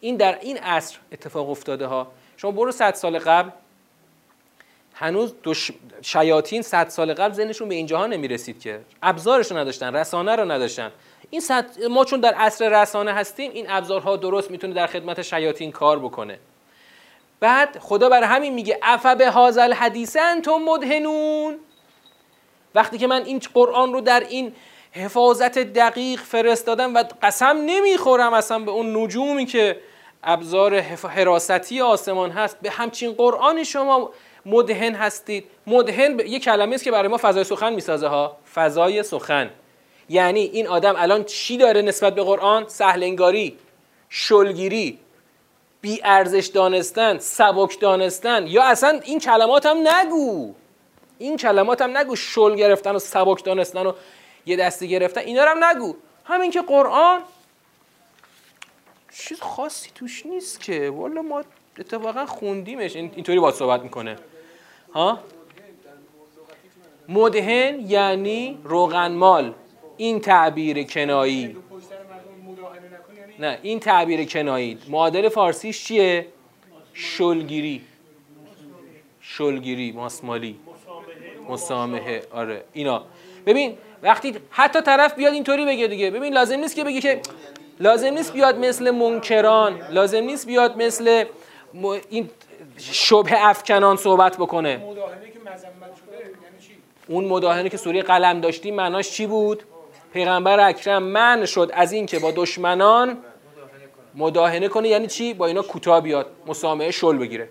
Speaker 1: این در این عصر اتفاق افتاده ها. شما برو صد سال قبل هنوز دش... شیاطین صد سال قبل ذهنشون به اینجاها نمی‌رسید که. ابزارش رو نداشتن رسانه رو نداشتن. این صد... ما چون در عصر رسانه هستیم این ابزارها درست می‌تونه در خدمت شیاطین کار بکنه. بعد خدا برای همین میگه افا به هازل حدیث انتم مدهنون. وقتی که من این قرآن رو در این حفاظت دقیق فرستادم و قسم نمی‌خورم اصلا به اون نجومی که ابزار حراستی آسمان هست به همچین قرآنی شما مدهن هستید. مدهن یه کلمه است که برای ما فضای سخن می‌سازه ها. فضای سخن. یعنی این آدم الان چی داره نسبت به قرآن؟ سهلنگاری شلگیری. بی ارزش دانستن سبک دانستن یا اصلا این کلمات هم نگو. این کلمات هم نگو شل گرفتن و سبک دانستن و یه دستی گرفتن. اینا هم نگو. همین که قرآن چیز خاصی توش نیست که. والا ما اتفاقا خوندیمش. اینطوری باید صحبت می‌کنه. ها؟ مدهن یعنی روغنمال این تعبیر کنایی. نه این تعبیر کنایی. معادل فارسیش چیه؟ شلگیری. شلگیری ماسمالی. مسامحه آره. اینا. ببین وقتی حتی طرف بیاد اینطوری بگه دیگه. ببین لازم نیست که بگه که لازم نیست بیاد مثل منکران لازم نیست بیاد مثل این شبه افکنان صحبت بکنه. یعنی اون مداهنه که سوره قلم داشتیم معناش چی بود؟ پیغمبر اکرم من شد از این که با دشمنان مداهنه کنه. یعنی چی؟ با اینا کوتاه بیاد مسامحه شل بگیره.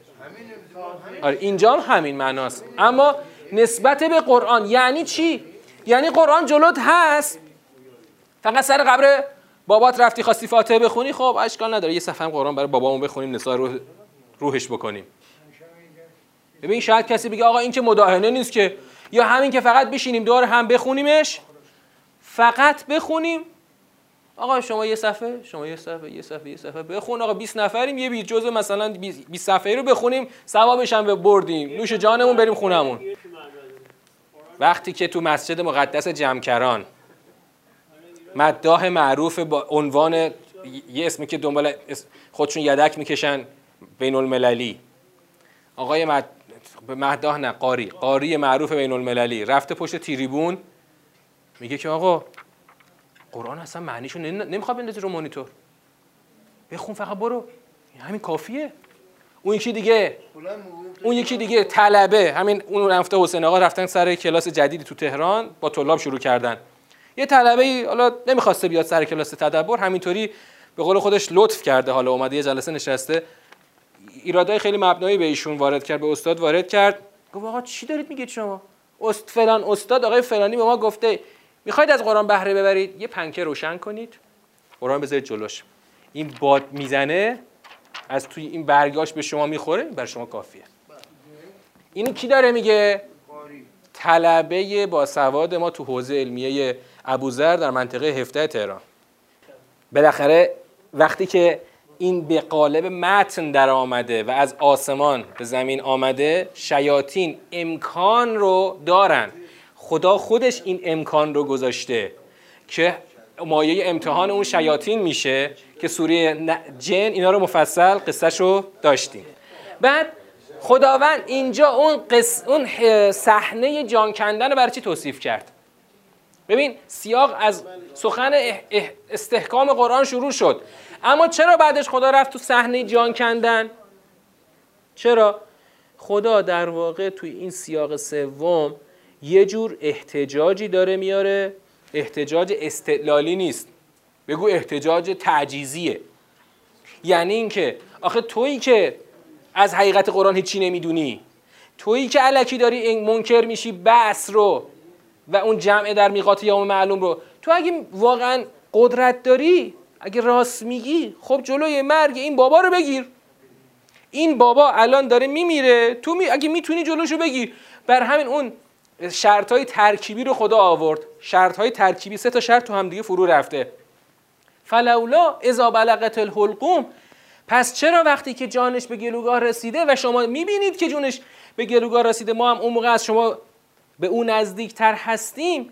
Speaker 1: آره اینجا هم همین معناست. اما نسبت به قرآن یعنی چی؟ یعنی قرآن جلوت هست. فقط سر قبر بابات رفتی خواستی فاتحه بخونی؟ خب اشکال نداره. یه صفحه قرآن برای بابامون بخونیم نثار روح روحش بکنیم. ببین شاید کسی بگه آقا این که مداهنه نیست که یا همین که فقط بشینیم دور هم بخونیمش. فقط بخونیم. آقا شما یه صفحه شما یه صفحه یه صفحه یه صفحه بخون. آقا 20 نفریم یه بیت جزء مثلا 20 صفحه رو بخونیم. ثوابش هم بردیم. نوش جانمون بریم خونمون. وقتی که تو مسجد مقدس جمکران مداح معروف با عنوان یه اسمی که دنبال خودشون یدک می‌کشن بین المللی آقای مد... مهداه نه قاری. قاری معروف بین المللی رفته پشت تیریبون. میگه که آقا قرآن اصلا معنیشو نمی‌خواد بندازی رو مانیتور. بخون فقط برو. همین کافیه. اون یکی دیگه. اون یکی دیگه طلبه. همین اون رفته حسین آقا رفتن سر کلاس جدیدی تو تهران با طلاب شروع کردن. یه طلبه ای حالا نمی‌خواسته بیاد سر کلاس تدبر همینطوری به قول خودش لطف کرده. حالا اومده یه جلسه نشسته. ایرادای خیلی مبنایی به ایشون وارد کرد به استاد وارد کرد. گفت آقا چی دارید میگید شما؟ است فلان استاد آقای فلانی به ما گفته می‌خواید از قرآن بهره ببرید یه پنکه روشن کنید. قرآن بذارید جلوش. این باد می‌زنه از توی این برگاش به شما می‌خوره بر شما کافیه. اینو کی داره میگه؟ طلبه با سواد ما تو حوزه علمیه ابوذر در منطقه هفته تهران. بالاخره وقتی که این به قالب متن در آمده و از آسمان به زمین آمده شیاطین امکان رو دارن. خدا خودش این امکان رو گذاشته که مایه امتحان اون شیاطین میشه که سوره جن اینا رو مفصل قصهش رو داشتیم. بعد خداوند اینجا اون قص... اون صحنه جان کندن رو برای چی توصیف کرد؟ ببین سیاق از سخن استحکام قرآن شروع شد. اما چرا بعدش خدا رفت تو صحنه جان کندن؟ چرا؟ خدا در واقع توی این سیاق سوم یه جور احتجاجی داره میاره. احتجاج استدلالی نیست. بگو احتجاج تعجیزیه. یعنی اینکه آخه تویی که از حقیقت قرآن هیچی نمی‌دونی. تویی که علکی داری این منکر میشی بس رو و اون جمع در میقات یوم معلوم رو. تو اگه واقعا قدرت داری اگه راست میگی خب جلوی مرگ این بابا رو بگیر. این بابا الان داره میمیره. تو می... اگه می‌تونی جلوشو بگیر. بر همین اون شرط های ترکیبی رو خدا آورد. شرط های ترکیبی سه تا شرط تو هم دیگه فرو رفته. فلولا اذا بلغت الحلقوم. پس چرا وقتی که جانش به گلوگاه رسیده و شما می‌بینید که جونش به گلوگاه رسیده ما هم اون موقع از شما به اون نزدیکتر هستیم؟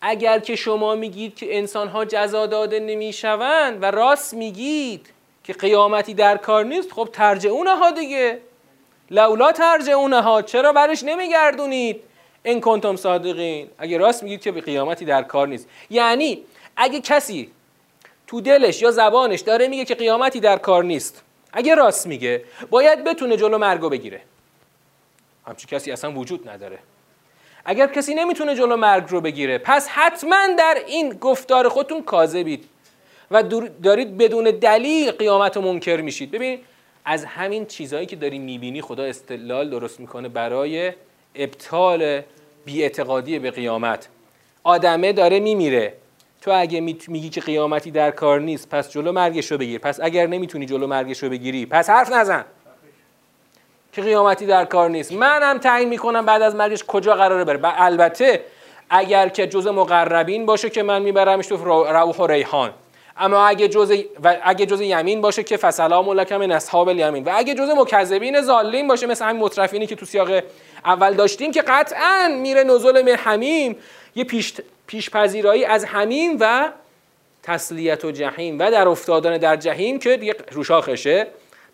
Speaker 1: اگر که شما میگید که انسانها جزا داده نمی‌شوند و راست میگید که قیامتی در کار نیست خب ترجعونه دیگه. لولا ترجعونه ها چرا برش نمیگردونید؟ این کنتم صادقین. اگه راست میگید که به قیامتی در کار نیست. یعنی اگه کسی تو دلش یا زبانش داره میگه که قیامتی در کار نیست اگه راست میگه باید بتونه جلو مرگو بگیره. همچین کسی اصلا وجود نداره. اگر کسی نمی‌تونه جلو مرگ رو بگیره پس حتما در این گفتار خودتون کاذبید و دارید بدون دلیل قیامت رو منکر میشید. ببین از همین چیزهایی که داری می‌بینی خدا استدلال درست می‌کنه برای ابطال بیاعتقادی به قیامت. آدمه داره میمیره. تو اگه میگی که قیامتی در کار نیست پس جلو مرگش رو بگیر. پس اگر نمی‌تونی جلو مرگش رو بگیری پس حرف نزن. که قیامتی در کار نیست. منم تعیین می‌کنم بعد از مرگش کجا قراره بره. البته اگر که جز مقربین باشه که من میبرمش تو رو- روح و ریحان. اما اگه جز و اگه جز یمین باشه که فسلام لک من اصحاب الیمین. و اگه جز مکذبین ظالین باشه مثل همین مترفینی که تو سیاق اول داشتیم که قطعا میره نزول من حمیم. یه پیش پیشپذیرایی از حمیم و تسلیت و جهیم و در افتادن در جهیم که دیگه روشاخشه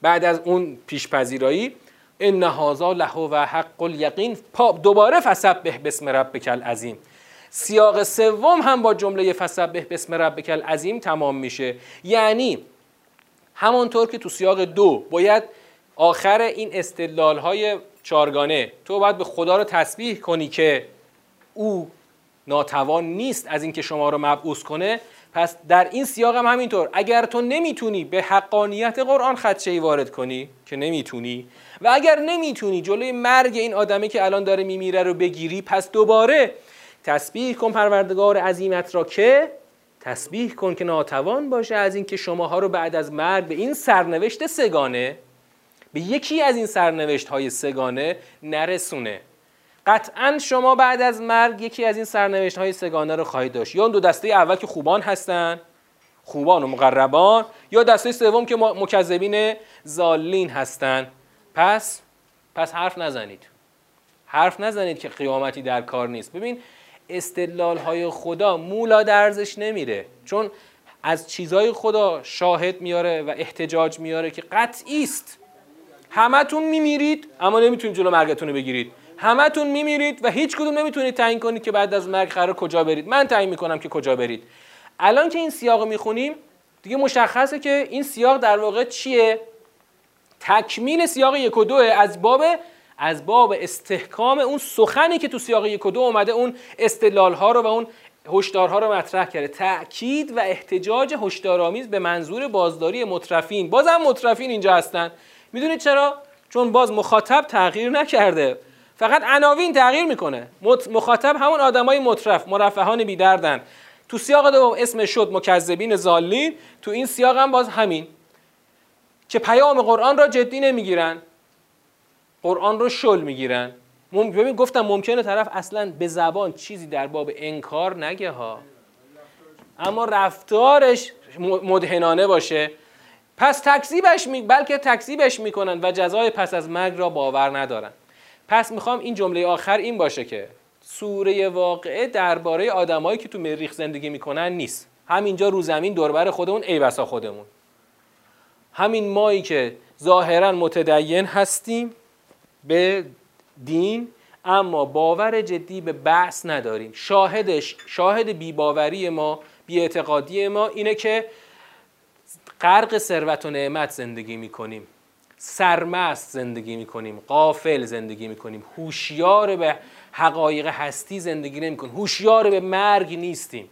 Speaker 1: بعد از اون پیشپذیرایی ان هذا له و حق الیقین. پا دوباره فسبح بسم ربک العظیم سیاق سوم هم با جمله فسبح بسم ربک العظیم تمام میشه. یعنی همانطور که تو سیاق دو باید آخر این استدلال های چارگانه تو باید به خدا رو تسبیح کنی که او ناتوان نیست از اینکه شما رو مبعوث کنه پس در این سیاق هم همینطور. اگر تو نمی‌تونی به حقانیت قرآن خدشه ای وارد کنی که نمی‌تونی و اگر نمی‌تونی جلوی مرگ این آدمی که الان داره میمیره رو بگیری پس دوباره تسبیح کن پروردگار عظیمت را که تسبیح کن که ناتوان باشه از اینکه شماها رو بعد از مرگ به این سرنوشت سگانه به یکی از این سرنوشت های سگانه نرسونه. قطعا شما بعد از مرگ یکی از این سرنوشت های سگانه رو خواهید داشت. یا دو دسته اول که خوبان هستن خوبان و مقربان یا دسته سوم که مکذبین زالین هستن. پس پس حرف نزنید. حرف نزنید که قیامتی در کار نیست. ببین استدلال های خدا مولا درزش نمیره. چون از چیزهای خدا شاهد میاره و احتجاج میاره که قطعی است. همتون میمیرید اما نمی‌تونید جلو مرگتون رو بگیرید. همتون میمیرید و هیچ کدوم نمی‌تونید تعیین کنید که بعد از مرگ قرار کجا برید. من تعیین می‌کنم که کجا برید. الان که این سیاق می‌خونیم دیگه مشخصه که این سیاق در واقع چیه؟ تکمیل سیاق یک و دوه از باب از باب استحکام اون سخنی که تو سیاق یک و دو اومده اون استدلال ها رو و اون هشدارها رو مطرح کرده. تاکید و احتجاج هشدارآمیز به منظور بازداری مترفین. بازم مترفین اینجا هستن. می‌دونید چرا؟ چون باز مخاطب تغییر نکرده. فقط عناوین تغییر می‌کنه. مخاطب همون آدمای مترف مرفهان بیدردن. تو سیاق دوم اسم شد مکذبین زالین تو این سیاق هم باز همین. که پیام قرآن را جدی نمی‌گیرن. قرآن رو شل می‌گیرن. ببین گفتم ممکنه طرف اصلا به زبان چیزی در باب انکار نگه ها. اما رفتارش مدهنانه باشه. پس تکذیبش می... بلکه تکذیبش می‌کنن و جزای پس از مرگ را باور ندارن. پس می‌خوام این جمله آخر این باشه که سوره واقعه درباره آدمایی که تو مریخ زندگی می‌کنن نیست. همینجا رو زمین دوربر خودمون ای بسا خودمون. همین مایی که ظاهرا متدین هستیم به دین اما باور جدی به بحث نداریم. شاهدش شاهد بیباوری ما بیاعتقادی ما اینه که غرق ثروت و نعمت زندگی می‌کنیم. سرمست زندگی می‌کنیم. قافل زندگی می‌کنیم. هوشیار به حقایق هستی زندگی نمی‌کنیم. هوشیار به مرگ نیستیم.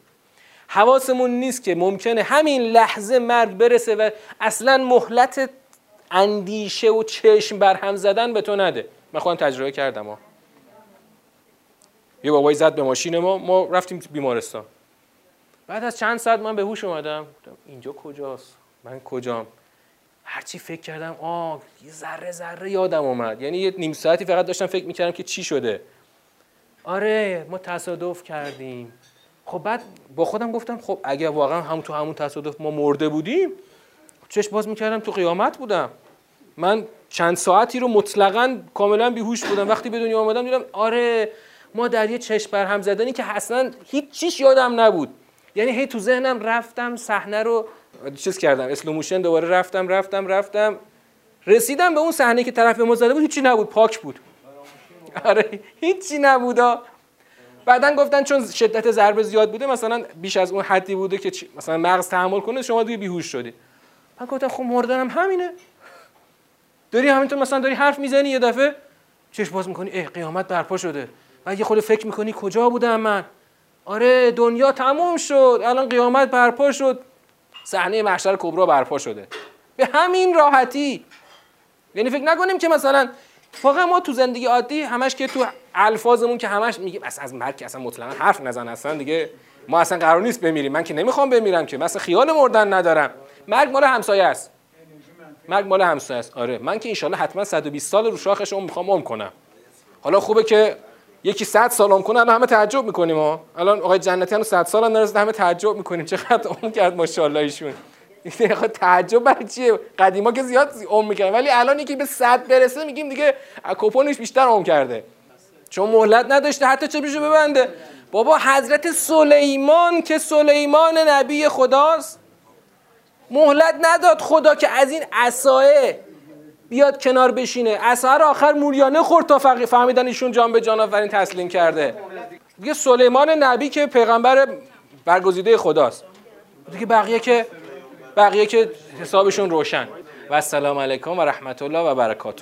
Speaker 1: حواسمون نیست که ممکنه همین لحظه مرگ برسه و اصلا مهلت اندیشه و چشم بر هم زدن به تو نده. من خودم تجربه کردم ها یه بابایی زد به ماشین ما ما رفتیم بیمارستان. بعد از چند ساعت من به هوش اومدم. اینجا کجاست؟ من کجام؟ هرچی فکر کردم آه یه ذره ذره یادم اومد. یعنی یه نیم ساعتی فقط داشتم فکر می‌کردم که چی شده. آره ما تصادف کردیم. خب بعد با خودم گفتم خب اگه واقعا هم تو همون تصادف ما مرده بودیم چشم باز می‌کردم تو قیامت بودم. من چند ساعتی رو مطلقا کاملا بیهوش بودم. وقتی به دنیا آمدم دیدم آره ما در یه چشم بر هم زدنی که اصلا هیچ چیش یادم نبود. یعنی هی تو ذهنم رفتم صحنه رو چیز کردم slow motion دوباره رفتم رفتم رفتم. رسیدم به اون صحنه که طرف ما زده بود هیچی نبود پاک بود. آره هیچی نبودا بعدا گفتن چون شدت ضربه زیاد بوده مثلا بیش از اون حدی بوده که مثلا مغز تحمل کنه شما دیگه بیهوش شدی. من گفتم خب مردنم همینه. داری همینطور مثلا داری حرف می‌زنی یه دفعه چشم باز می‌کنی اه قیامت برپا شده. و یه خود فکر می‌کنی کجا بودم من؟ آره دنیا تموم شد الان قیامت برپا شد. صحنه محشر کبرا برپا شده. به همین راحتی. یعنی فکر نکنیم که مثلا واقعا ما تو زندگی عادی همش که تو الفاظمون که همش میگیم اصلا از مرگ اصلا مطلقا حرف نزن اصلا دیگه ما اصلا قرار نیست بمیریم. من که نمی‌خوام بمیرم که مثلا خیال مردن ندارم. مرگ مال همسایه است. مرگ مال همسایه است. آره. من که ان حتما 120 سال رو شاخش اون می‌خوام عمر کنم. حالا خوبه که یکی 100 سال عمر کنه الان همه تعجب می‌کنیم ها. الان آقای جنتی 100 سال هم نرسیده همه تعجب می‌کنیم. چقدر عمر کرد ماشاءالله ایشون. تعجب برای چیه؟ قدیما که زیاد عمر می‌کرد ولی الان یکی به 100 برسه میگیم دیگه کوپونش بیشتر عمر کرده. چون مهلت نداشته حتی چه ببنده. بابا حضرت سلیمان که سلیمان نبی خداست مهلت نداد خدا که از این عصایه بیاد کنار بشینه. عصا آخر موریانه خورد تا فهمیدن ایشون جان به جان آفرین تسلیم کرده. دیگه سلیمان نبی که پیغمبر برگزیده خداست. دیگه بقیه که بقیه که حسابشون روشن. و السلام علیکم و رحمت الله و برکاته.